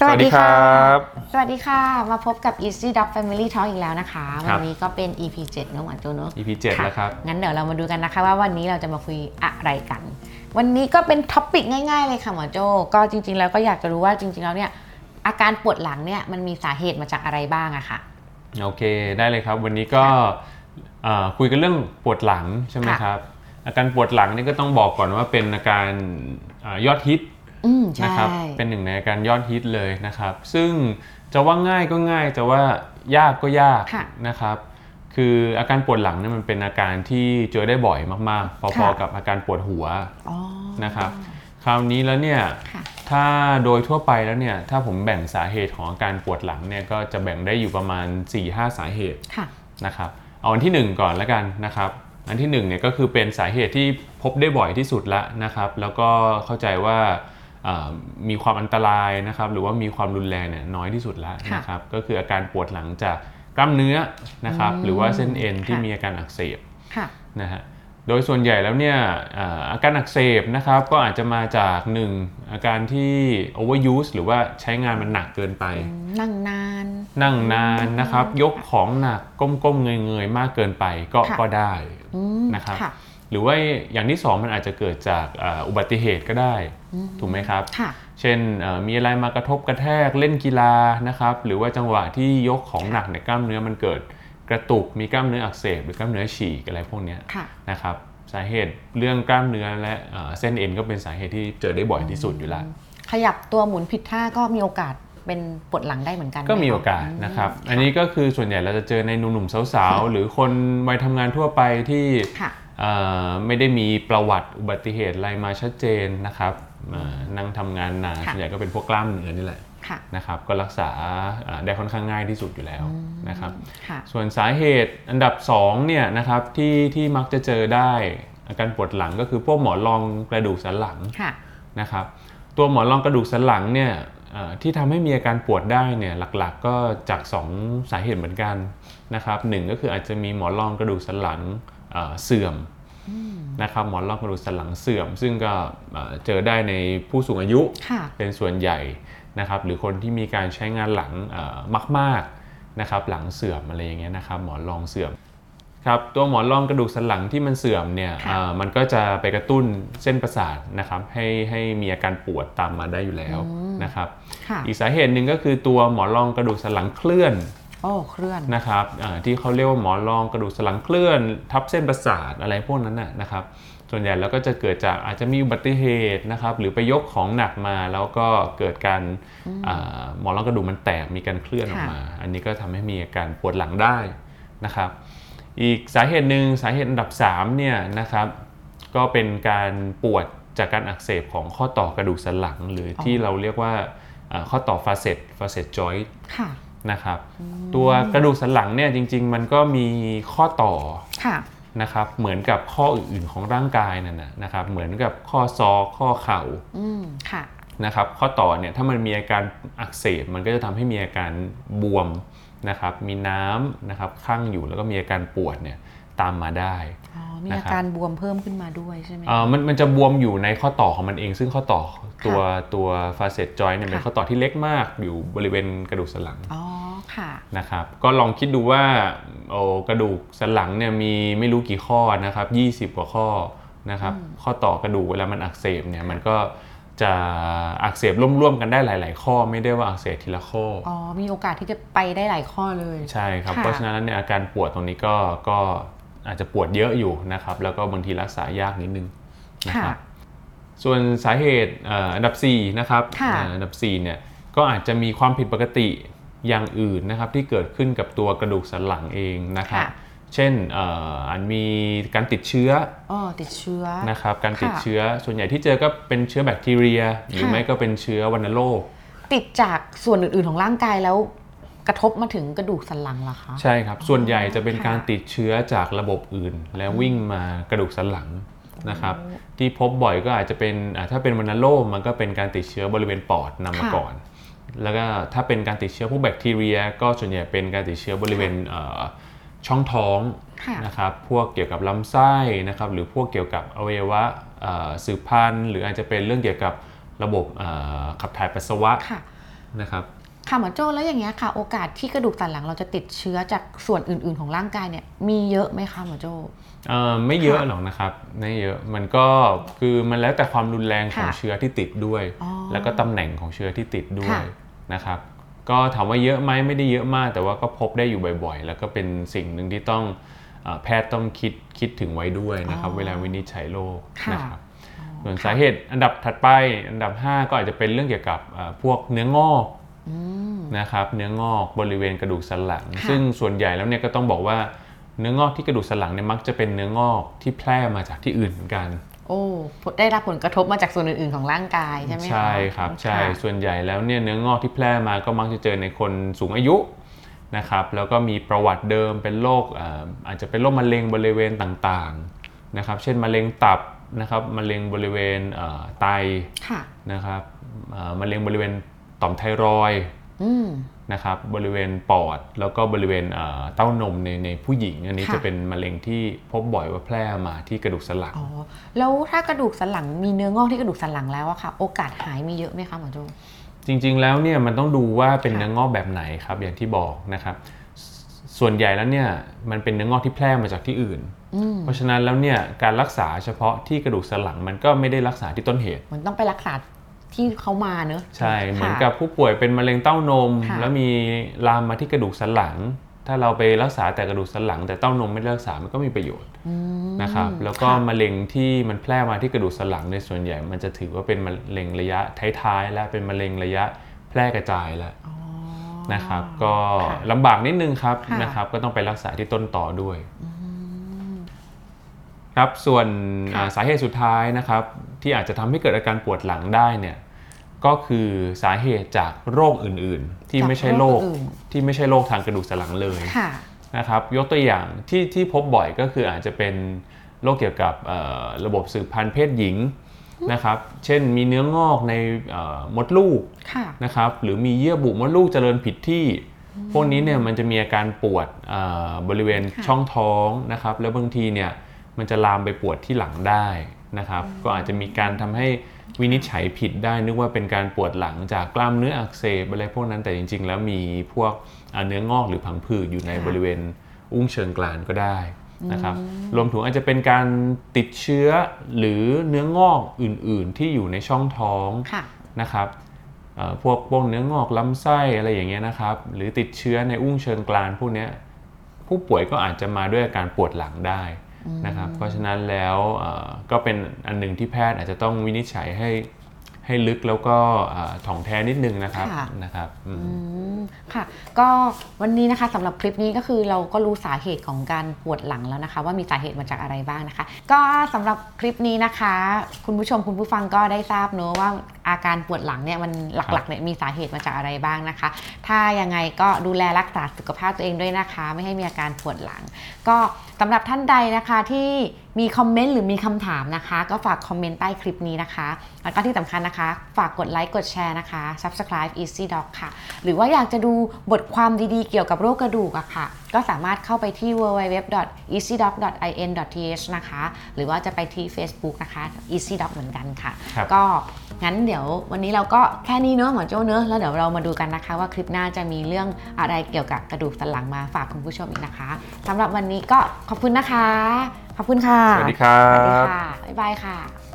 สวัสดีครับ สวัสดีค่ะ มาพบกับ Easy Dog Family Talk อีกแล้วนะคะวันนี้ก็เป็น EP 7เนอะหวานโจเนอะ EP 7แล้วครับ งั้นเดี๋ยวเรามาดูกันนะคะว่าวันนี้เราจะมาคุยอะไรกัน วันนี้ก็เป็นท็อปิกง่ายๆเลยค่ะหมอโจก็จริงๆแล้วก็อยากจะรู้ว่าจริงๆแล้วเนี่ยอาการปวดหลังเนี่ยมันมีสาเหตุมาจากอะไรบ้างอะค่ะ โอเคได้เลยครับ วันนี้ก็เอ่อคุยกันเรื่องปวดหลังใช่ไหมค่ะ ครับ อาการปวดหลังนี่ก็ต้องบอกก่อนว่าเป็นอาการเอ่อยอดฮิตอืมใช่ นะครับเป็นหนึ่งในอาการยอดฮิตเลยนะครับ ซึ่งจะว่าง่ายก็ง่ายจะว่ายากก็ยากค่ะนะครับ คืออาการปวดหลังเนี่ยมันเป็นอาการที่เจอได้บ่อยมากๆ พอค่ะๆกับอาการปวดหัวอ๋อนะครับคราวนี้แล้วเนี่ยค่ะถ้าโดยทั่วไปแล้วเนี่ยถ้าผมแบ่งสาเหตุของอาการปวดหลังเนี่ยก็จะแบ่งได้อยู่ประมาณ 4-5 สาเหตุค่ะนะครับเอาอันที่ 1 ก่อนแล้วกันนะครับอันที่1เนี่ยก็คือเป็นสาเหตุที่พบได้บ่อยที่สุดละนะครับ แล้วก็เข้าใจว่าอ่า มีความอันตรายนะครับหรือว่ามีความรุนแรงเนี่ยน้อยที่สุดแล้วค่ะนะครับก็คืออาการปวดหลังจากกล้ามเนื้อนะครับอืมหรือว่าเส้นเอ็นที่ค่ะมีอาการอักเสบค่ะนะฮะโดยส่วนใหญ่แล้วเนี่ยอ่าอาการอักเสบนะครับก็อาจจะมาจาก1อาการที่ overuse หรือว่าใช้งานมันหนักเกินไป นั่งนาน นั่งนานนะครับ ยกของหนักก้มๆเงยๆ มากเกินไปก็ค่ะก็ได้อืมนะครับค่ะ หรือว่าอย่างที่2มันอาจจะเกิดจากอ่าอุบัติเหตุก็ได้ถูกไหมครับค่ะเช่นเอ่อมีอะไรมากระทบกระแทกเล่นกีฬานะครับ หรือว่าจังหวะที่ยกของหนักในยกล้ามเนื้อมันเกิดกระตุกมีกล้ามเนื้ออักเสบหรือกล้ามเนื้อฉีกอะไรพวกเนี้ยค่ะนะครับสาเหตุเรื่องกล้ามเนื้อและเอ่อเส้นเอ็นก็เป็นสาเหตุที่เจอได้บ่อยที่สุดอยู่แล้วขยับตัวหมุนผิดท่าก็มีโอกาสเป็นปวดหลังได้เหมือนกัน ก็มีไหโอกาสอืมนะครับ อันนี้ก็คือส่วนใหญ่เราจะเจอในหนุ่มๆสาวๆ หรือคนวัยทำงานทั่วไปที่ค่ะเอ่อ ไม่ได้มีประวัติอุบัติเหตุอะไรมาชัดเจนนะครับอ่านั่งทำงานนานค่ะส่วนใหญ่ก็เป็นพวกกล้ามเนื้อนี่แหละค่ะนะครับก็รักษาอ่าได้ค่อนข้างง่ายที่สุดอยู่แล้วนะครับค่ะส่วนสาเหตุอันดับ2เนี่ยนะครับที่ที่มักจะเจอได้อาการปวดหลังก็คือพวกหมอนรองกระดูกสันหลังค่ะนะครับตัวหมอนรองกระดูกสันหลังเนี่ยเอ่อที่ทำให้มีอาการปวดได้เนี่ยหลักๆก็จาก 2 สาเหตุเหมือนกันนะครับหนึ่งก็คืออาจจะมีหมอนรองกระดูกสันหลัง เอ่อเสื่อมนะครับหมอนรองกระดูกสันหลังเสื่อม ซึ่งก็เอ่อเจอได้ในผู้สูงอายุค่ะเป็นส่วนใหญ่นะครับหรือคนที่มีการใช้งานหลังเอ่อมากๆนะครับหลังเสื่อมอะไรอย่างเงี้ยนะครับหมอนรองเสื่อมครับตัวหมอนรองกระดูกสันหลังที่มันเสื่อมเนี่ยค่ะเอ่อมันก็จะไปกระตุ้นเส้นประสาทนะครับให้ให้มีอาการปวดตามมาได้อยู่แล้วนะครับค่ะอีกสาเหตุหนึ่งก็คือตัวหมอนรองกระดูกสันหลังเคลื่อน โอ้เคลื่อนนะครับอ่าที่เขาเรียกว่าหมอนรองกระดูกสันหลังเคลื่อน ทับเส้นประสาทอะไรพวกนั้นนะนะครับ ส่วนใหญ่แล้วก็จะเกิดจากอาจจะมีอุบัติเหตุนะครับ หรือไปยกของหนักมาแล้วก็เกิดการอ่าหมอนรองกระดูกมันแตกมีการเคลื่อนออกมา อันนี้ก็ทำให้มีอาการปวดหลังได้นะครับ อีกสาเหตุหนึ่งสาเหตุอันดับ3เนี่ยนะครับ ก็เป็นการปวดจากการอักเสบของข้อต่อกระดูกสันหลัง หรือที่เราเรียกว่าอ่าข้อต่อฟาเซตฟาเซตจอยค่ะ นะครับตัวกระดูกสันหลังเนี่ยจริง ๆ มันก็มีข้อต่อค่ะนะครับเหมือนกับข้ออื่นๆของร่างกายนั่นนะนะครับเหมือนกับข้อศอกข้อเข่าอืมค่ะนะครับข้อต่อเนี่ยถ้ามันมีอาการอักเสบมันก็จะทำให้มีอาการบวมนะครับมีน้ำนะครับข้างอยู่แล้วก็มีอาการปวดเนี่ย ตามมาได้อ๋อมีนะอาครับการบวมเพิ่มขึ้นมาด้วยใช่ไหมเอ่อมันมันจะบวมอยู่ในข้อต่อของมันเอง ซึ่งข้อต่อตัวตัวฟาเซตจอยเนี่ยเป็นค่ะข้อต่อที่เล็กมากอยู่บริเวณกระดูกสันหลังอ๋อค่ะนะครับก็ลองคิดดูว่าโอ้กระดูกสันหลังเนี่ยมีไม่รู้กี่ข้อนะครับ20 กว่าข้อนะครับข้อต่อกระดูกเวลามันอักเสบเนี่ยมันก็จะอักเสบร่วมๆกันได้หลาย ๆ ข้อไม่ได้ว่าอักเสบทีละข้อออ๋อ มีโอกาสที่จะไปได้หลายข้อเลย ใช่ครับค่ะเพราะฉะนั้นแล้วเนี่ยอาการปวดตรงนี้ก็ก็ อาจจะปวดเยอะอยู่นะครับ แล้วก็บางทีรักษายากนิดนึงนะค่ะครับส่วนสาเหตุเอ่ออันดับ4นะครับค่ะอ่าอันดับ4เนี่ยก็อาจจะมีความผิดปกติอย่างอื่นนะครับที่เกิดขึ้นกับตัวกระดูกสันหลังเองนะครับค่ะเช่นเอ่ออาจมีการติดเชื้ออ๋อติดเชื้อนะครับการติดค่ะเชื้อส่วนใหญ่ที่เจอก็เป็นเชื้อแบคทีเรีย หรือค่ะไม่ก็เป็นเชื้อวัณโรคติดจากส่วนอื่นๆของร่างกายแล้ว กระทบมาถึงกระดูกสันหลังเหรอคะ ใช่ครับ ส่วนใหญ่จะเป็นค่ะการติดเชื้อจากระบบอื่น แล้ววิ่งมากระดูกสันหลังนะครับ ที่พบบ่อยก็อาจจะเป็นอ่าถ้าเป็นวัณโรคมันก็เป็นการติดเชื้อบริเวณปอดนำมาค่ะก่อน แล้วก็ถ้าเป็นการติดเชื้อพวกแบคทีเรีย ก็ส่วนใหญ่เป็นการติดเชื้อบริเวณเอ่อช่องท้องค่ะนะครับ พวกเกี่ยวกับลำไส้นะครับ หรือพวกเกี่ยวกับอวัยวะเอ่อสืบพันธุ์ หรืออาจจะเป็นเรื่องเกี่ยวกับระบบเอ่อขับถ่ายปัสสาวะค่ะนะครับ ค่ะหมอโจ้แล้วอย่างเงี้ยค่ะ โอกาสที่กระดูกสันหลังเราจะติดเชื้อจากส่วนอื่น ๆ ของร่างกายเนี่ยมีเยอะไหมคะหมอโจ้เอ่อไม่เยอะค่ะหรอกนะครับไม่เยอะมันก็คือมันแล้วแต่ความรุนแรงของค่ะเชื้อที่ติดด้วยอ๋อแล้วก็ตำแหน่งของเชื้อที่ติดด้วยค่ะนะครับก็ถามว่าเยอะไหมไม่ได้เยอะมาก แต่ว่าก็พบได้อยู่บ่อย ๆ แล้วก็เป็นสิ่งหนึ่งที่ต้องเอ่อแพทย์ต้องคิดคิดถึงไว้ด้วยนะครับอ๋อเวลาวินิจฉัยโรคค่ะนะครับส่วนสาเหตุอันดับถัดไปอันดับ 5 ก็อาจจะเป็นเรื่องเกี่ยวกับเอ่อพวกเนื้องอกอืม นะครับเนื้องอกบริเวณกระดูกสันหลังค่ะซึ่งส่วนใหญ่แล้วเนี่ยก็ต้องบอกว่าเนื้องอกที่กระดูกสันหลังเนี่ยมักจะเป็นเนื้องอกที่แพร่มาจากที่อื่นเหมือนกัน โอ้ได้รับผลกระทบมาจากส่วนอื่นๆของร่างกายใช่ไหมคะใช่ครับใช่ค่ะส่วนใหญ่แล้วเนี่ยเนื้องอกที่แพร่มาก็มักจะเจอในคนสูงอายุนะครับแล้วก็มีประวัติเดิมเป็นโรคอ่าอาจจะเป็นโรคมะเร็งบริเวณต่างๆนะครับเช่นมะเร็งตับนะครับมะเร็งบริเวณเอ่อไตค่ะนะครับอ่ามะเร็งบริเวณ ต่อมไทรอยด์อืมนะครับบริเวณปอดแล้วก็บริเวณเอ่อเต้านมในในผู้หญิง อันนี้ค่ะจะเป็นมะเร็งที่พบบ่อยว่าแพร่มาที่กระดูกสันหลังอ๋อแล้วถ้ากระดูกสันหลังมีเนื้องอกที่กระดูกสันหลังแล้วอะค่ะ โอกาสหายมีเยอะไหมคะหมอโจ้จริง ๆ แล้วเนี่ยมันต้องดูว่าเป็นค่ะเนื้องอกแบบไหนครับอย่างที่บอกนะครับสส่วนใหญ่แล้วเนี่ยมันเป็นเนื้องอกที่แพร่มาจากที่อื่นอืมเพราะฉะนั้นแล้วเนี่ยการรักษาเฉพาะที่กระดูกสันหลังมันก็ไม่ได้รักษาที่ต้นเหตุ มันต้องไปรักษา ที่เขามาเนอะใช่ค่ะเหมือนกับผู้ป่วยเป็นมะเร็งเต้านมค่ะแล้วมีลามมาที่กระดูกสันหลัง ถ้าเราไปรักษาแต่กระดูกสันหลัง แต่เต้านมไม่ได้รักษา มันก็มีประโยชน์อืมนะครับแล้วก็ค่ะมะเร็งที่มันแพร่มาที่กระดูกสันหลังในส่วนใหญ่ มันจะถือว่าเป็นมะเร็งระยะท้ายๆและเป็นมะเร็งระยะแพร่กระจายแล้วอ๋อนะครับ ก็ค่ะลำบากนิดนึงครับค่ะนะครับ ก็ต้องไปรักษาที่ต้นต่อด้วยครับส่วนค่ะอ่าสาเหตุสุดท้ายนะครับ ที่อาจจะทำให้เกิดอาการปวดหลังได้เนี่ยก็คือสาเหตุจากโรคอื่นๆ ที่ไม่ใช่โรคอื่นที่ไม่ใช่โรคทางกระดูกสันหลังเลยค่ะนะครับยกตัวอย่างที่ที่พบบ่อยก็คืออาจจะเป็นโรคเกี่ยวกับเอ่อระบบสืบพันธุ์เพศหญิงนะครับเช่นมีเนื้องอกในเอ่อมดลูกค่ะนะครับหรือมีเยื่อบุมดลูกเจริญผิดที่ พวกนี้เนี่ยมันจะมีอาการปวดเอ่อบริเวณค่ะช่องท้องนะครับแล้วบางทีเนี่ยมันจะลามไปปวดที่หลังได้ นะครับ ก็อาจจะมีการทำให้วินิจฉัยผิดได้นึกว่าเป็นการปวดหลังจากกล้ามเนื้ออักเสบอะไรพวกนั้นแต่จริง ๆ แล้วมีพวกอ่าเนื้องอกหรือผังผืดอยู่ในค่ะบริเวณอุ้งเชิงกรานก็ได้นะครับรวมถึงอาจจะเป็นการติดเชื้อหรือเนื้องอกอื่น ๆ ที่อยู่ในช่องท้องค่ะนะครับเอ่อพวกพวกเนื้องอกลำไส้อะไรอย่างเงี้ยนะครับ หรือติดเชื้อในอุ้งเชิงกรานพวกเนี้ยผู้ป่วยก็อาจจะมาด้วยอาการปวดหลังได้ นะครับเพราะฉะนั้นแล้วเอ่อก็เป็นอันหนึ่งที่แพทย์อาจจะต้องวินิจฉัยให้ให้ลึกแล้วก็เอ่อถ่องแท้นิดนึงนะครับค่ะนะครับอืมอืม ค่ะ ก็วันนี้นะคะสำหรับคลิปนี้ก็คือเราก็รู้สาเหตุของการปวดหลังแล้วนะคะ ว่ามีสาเหตุมาจากอะไรบ้างนะคะ ก็สำหรับคลิปนี้นะคะ คุณผู้ชมคุณผู้ฟังก็ได้ทราบเนอะว่าอาการปวดหลังเนี่ยมันหลักๆเนี่ยมีสาเหตุมาจากอะไรบ้างนะคะ ถ้ายังไงก็ดูแลรักษาสุขภาพตัวเองด้วยนะคะ ไม่ให้มีอาการปวดหลัง ก็สำหรับท่านใดนะคะที่ มีคอมเมนต์หรือมีคำถามนะคะ ก็ฝากคอมเมนต์ใต้คลิปนี้นะคะ แล้วก็ที่สำคัญนะคะ ฝากกดไลค์กดแชร์นะคะ subscribe easy doc ค่ะ หรือว่าอยากจะดูบทความดีๆ เกี่ยวกับโรคกระดูกอะค่ะก็สามารถเข้าไปที่ www.easydoc.in.th นะคะ หรือว่าจะไปที่ Facebook นะคะ easy doc เหมือนกันค่ะครับก็งั้นเดี๋ยววันนี้เราก็แค่นี้เนอะหมอโจ้เนอะแล้วเดี๋ยวเรามาดูกันนะคะ ว่าคลิปหน้าจะมีเรื่องอะไรเกี่ยวกับกระดูกสันหลังมาฝากคุณผู้ชมอีกนะคะสำหรับวันนี้ก็ขอบคุณนะคะ ขอบคุณค่ะ สวัสดีครัสวัสดีบค่ะ บ๊ายบายค่ะ